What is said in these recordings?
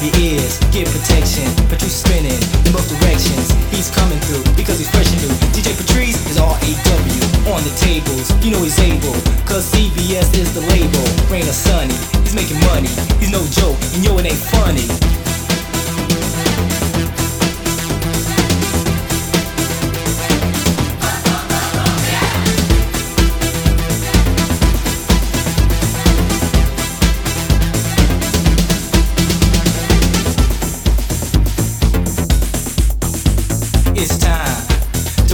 Grab your ears, get protection. Patrice spinning in both directions. He's coming through because he's fresh and new. DJ Patrice is R-A-W on the tables. You know he's able, cause CBS is the label. Rain or sunny, he's making money. He's no joke, and yo, it ain't funny.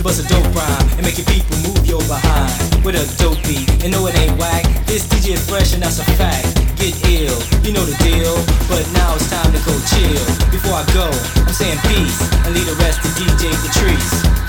Bust a dope rhyme and make your people move your behind with a dope beat. And no, it ain't whack. This DJ is fresh and that's a fact. Get ill, you know the deal. But now it's time to go chill. Before I go, I'm saying peace and leave the rest to DJ Patrice.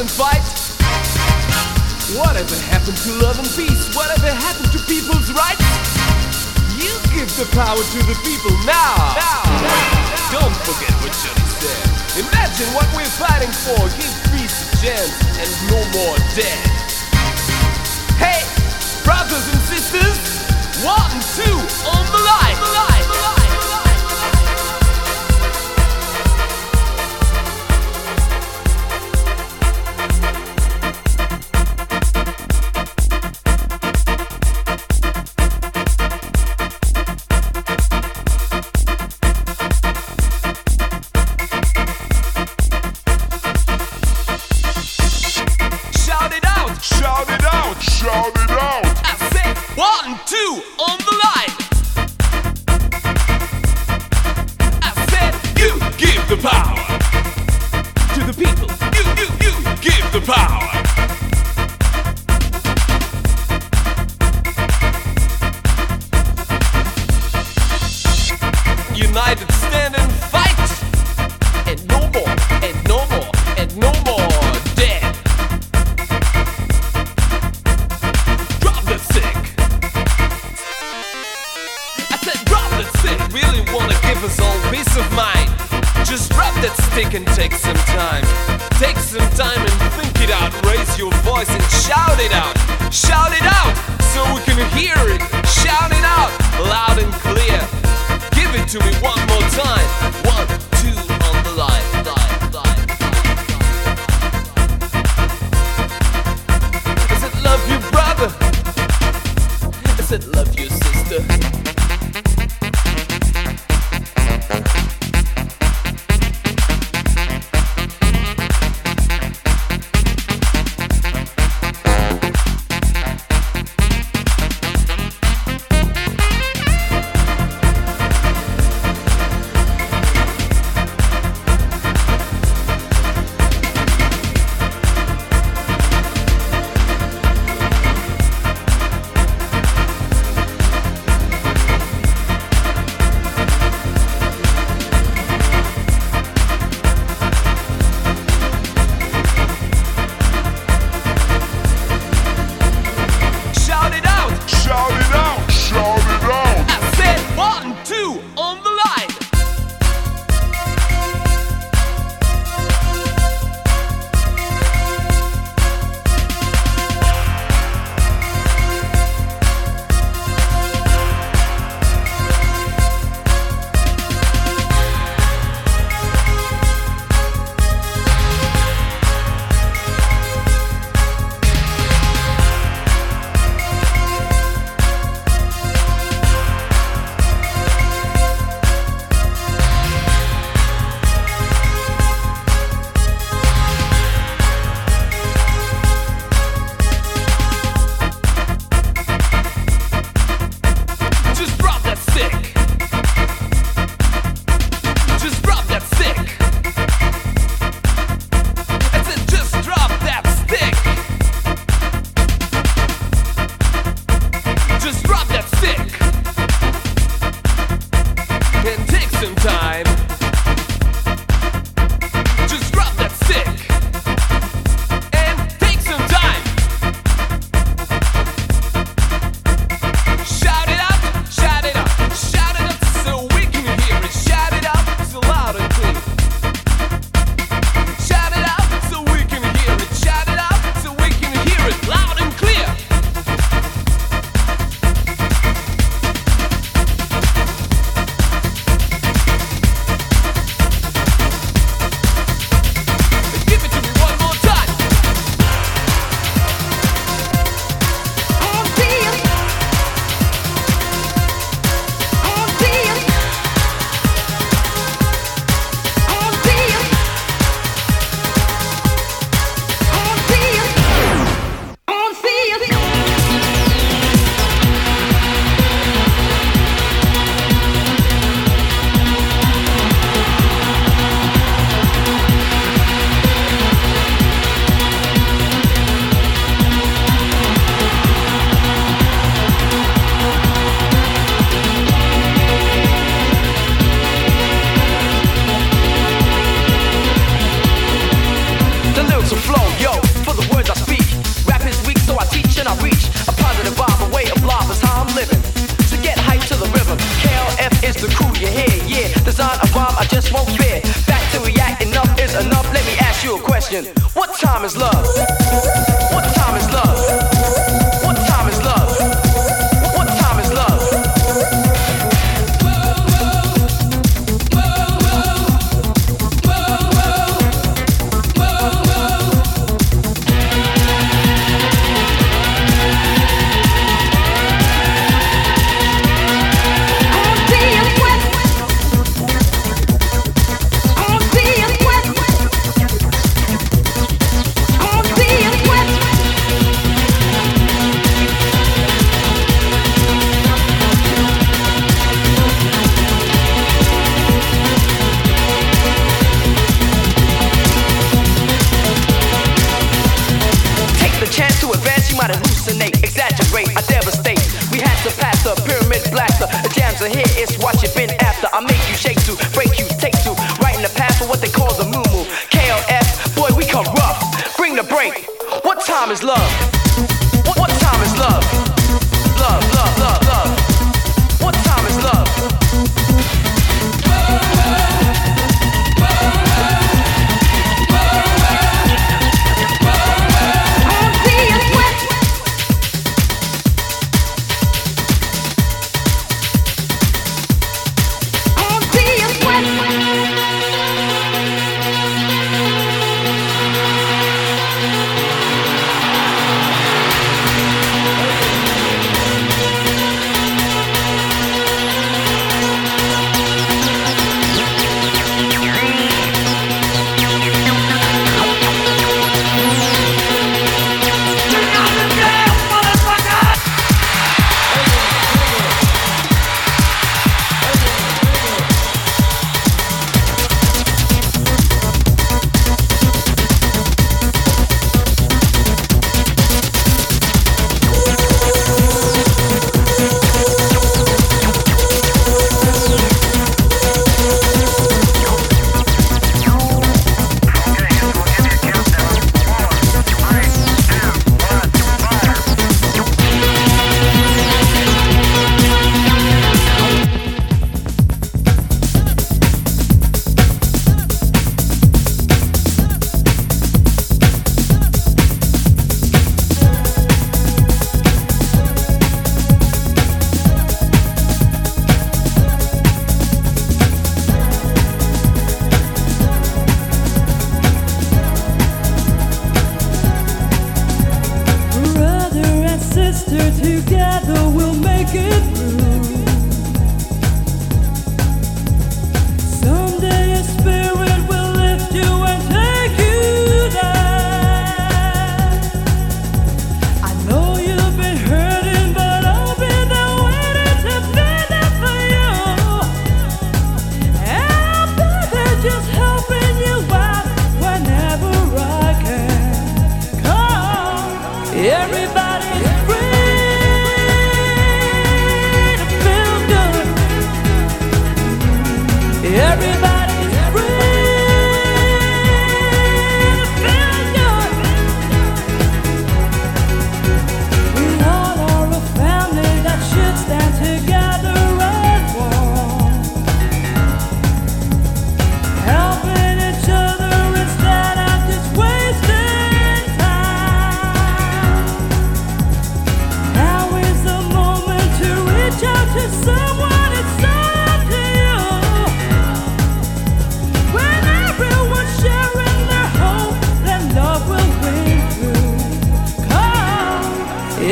And fight. Whatever happened to love and peace? Whatever happened to people's rights? You give the power to the people now. Now. Don't forget what Johnny said. Imagine what we're fighting for. Give peace a chance and no more dead. Hey, brothers and sisters, one, two, on the line. Line. The line.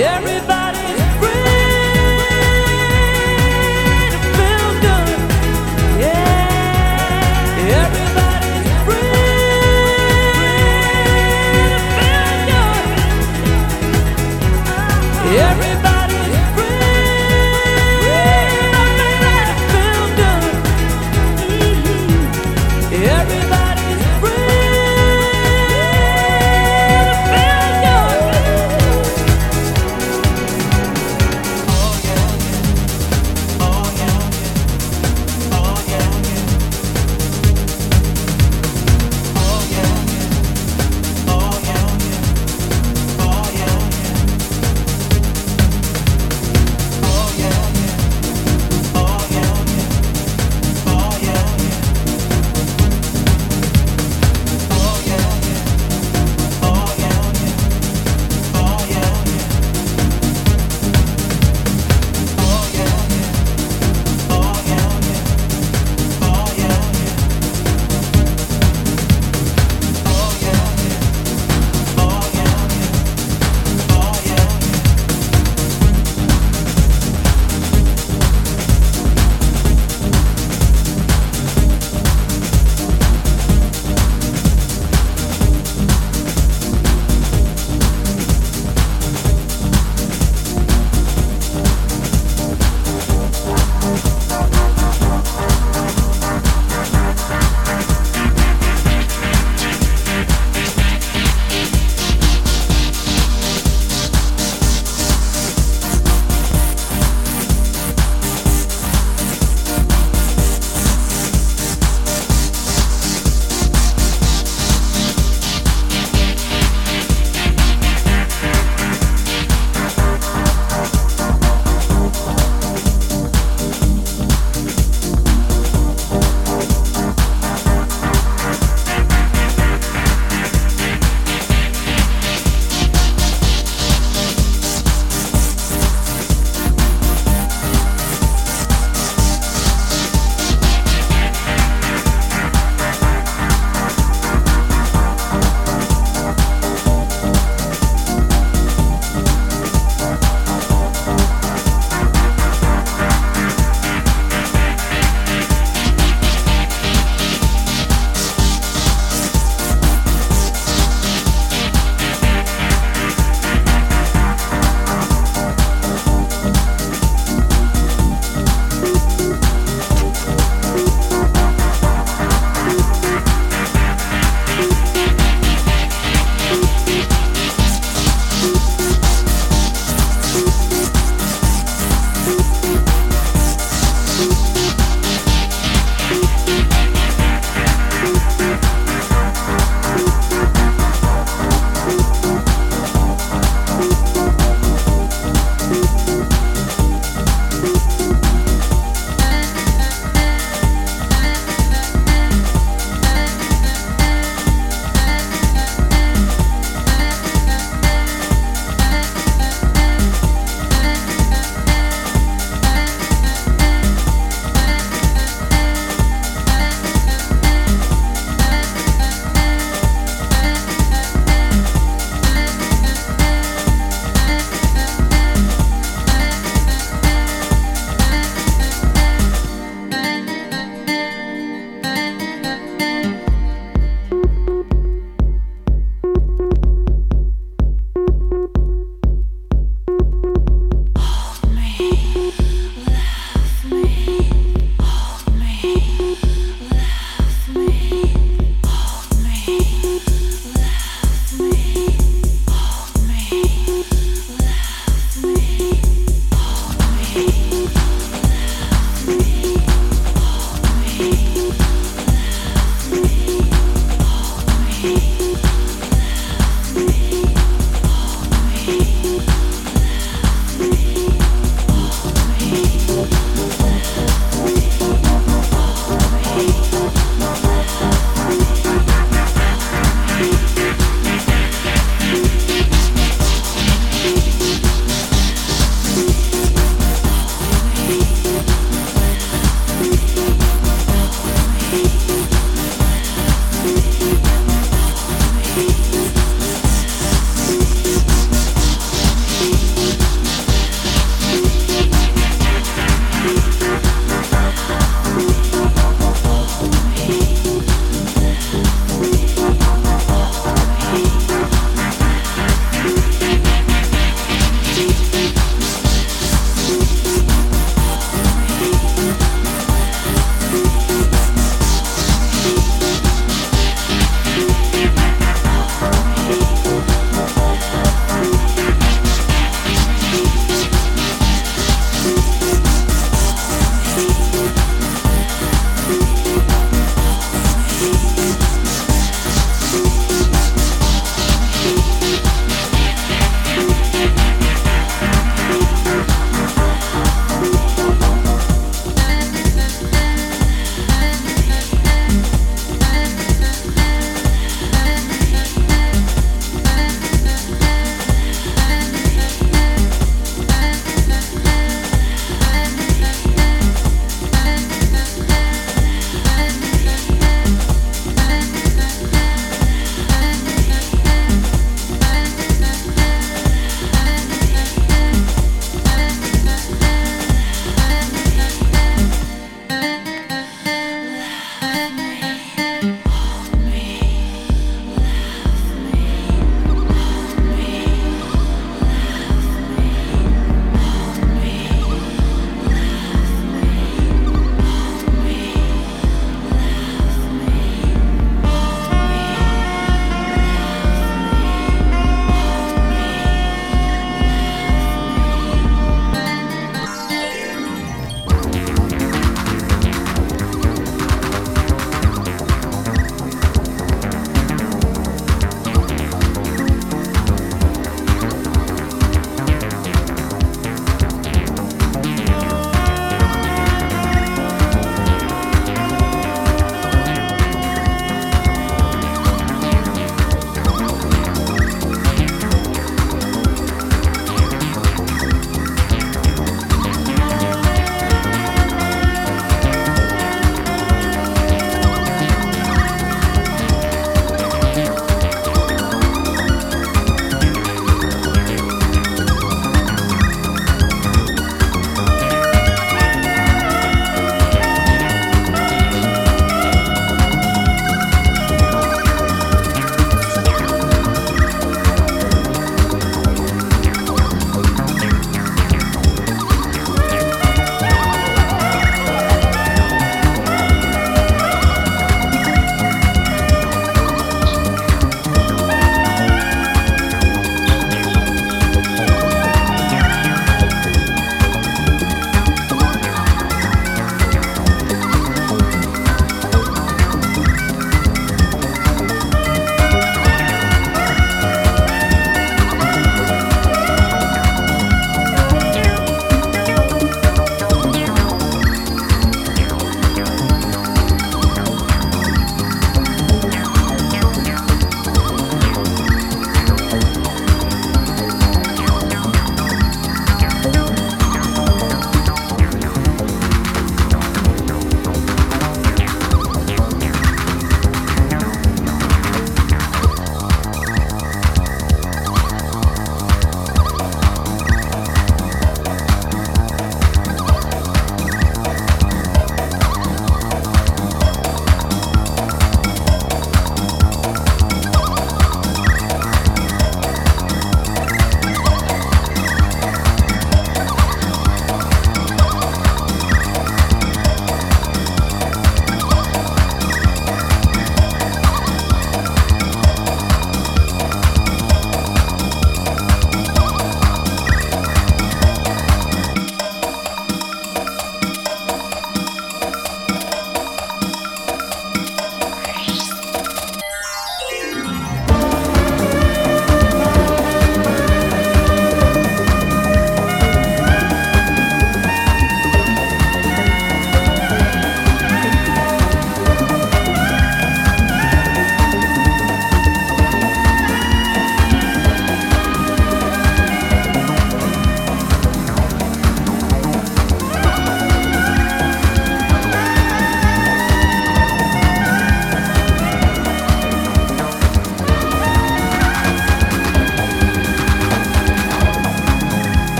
Everybody.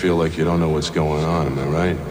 Feel like you don't know what's going on, am I right?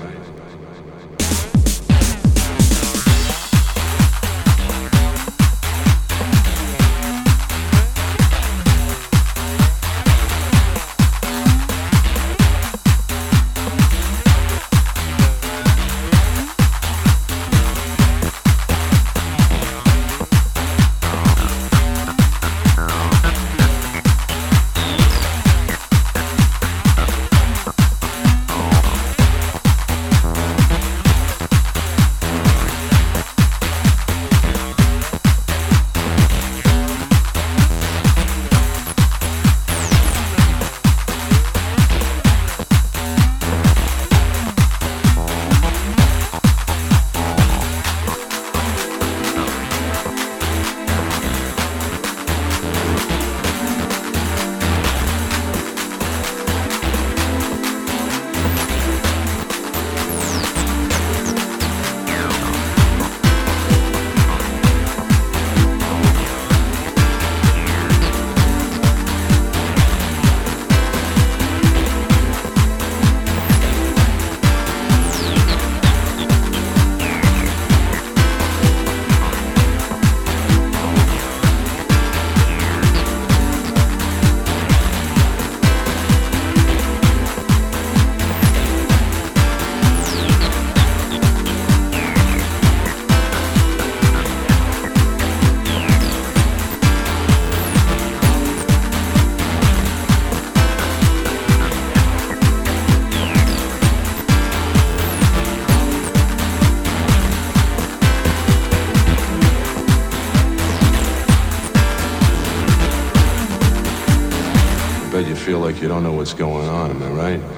You don't know what's going on, am I right?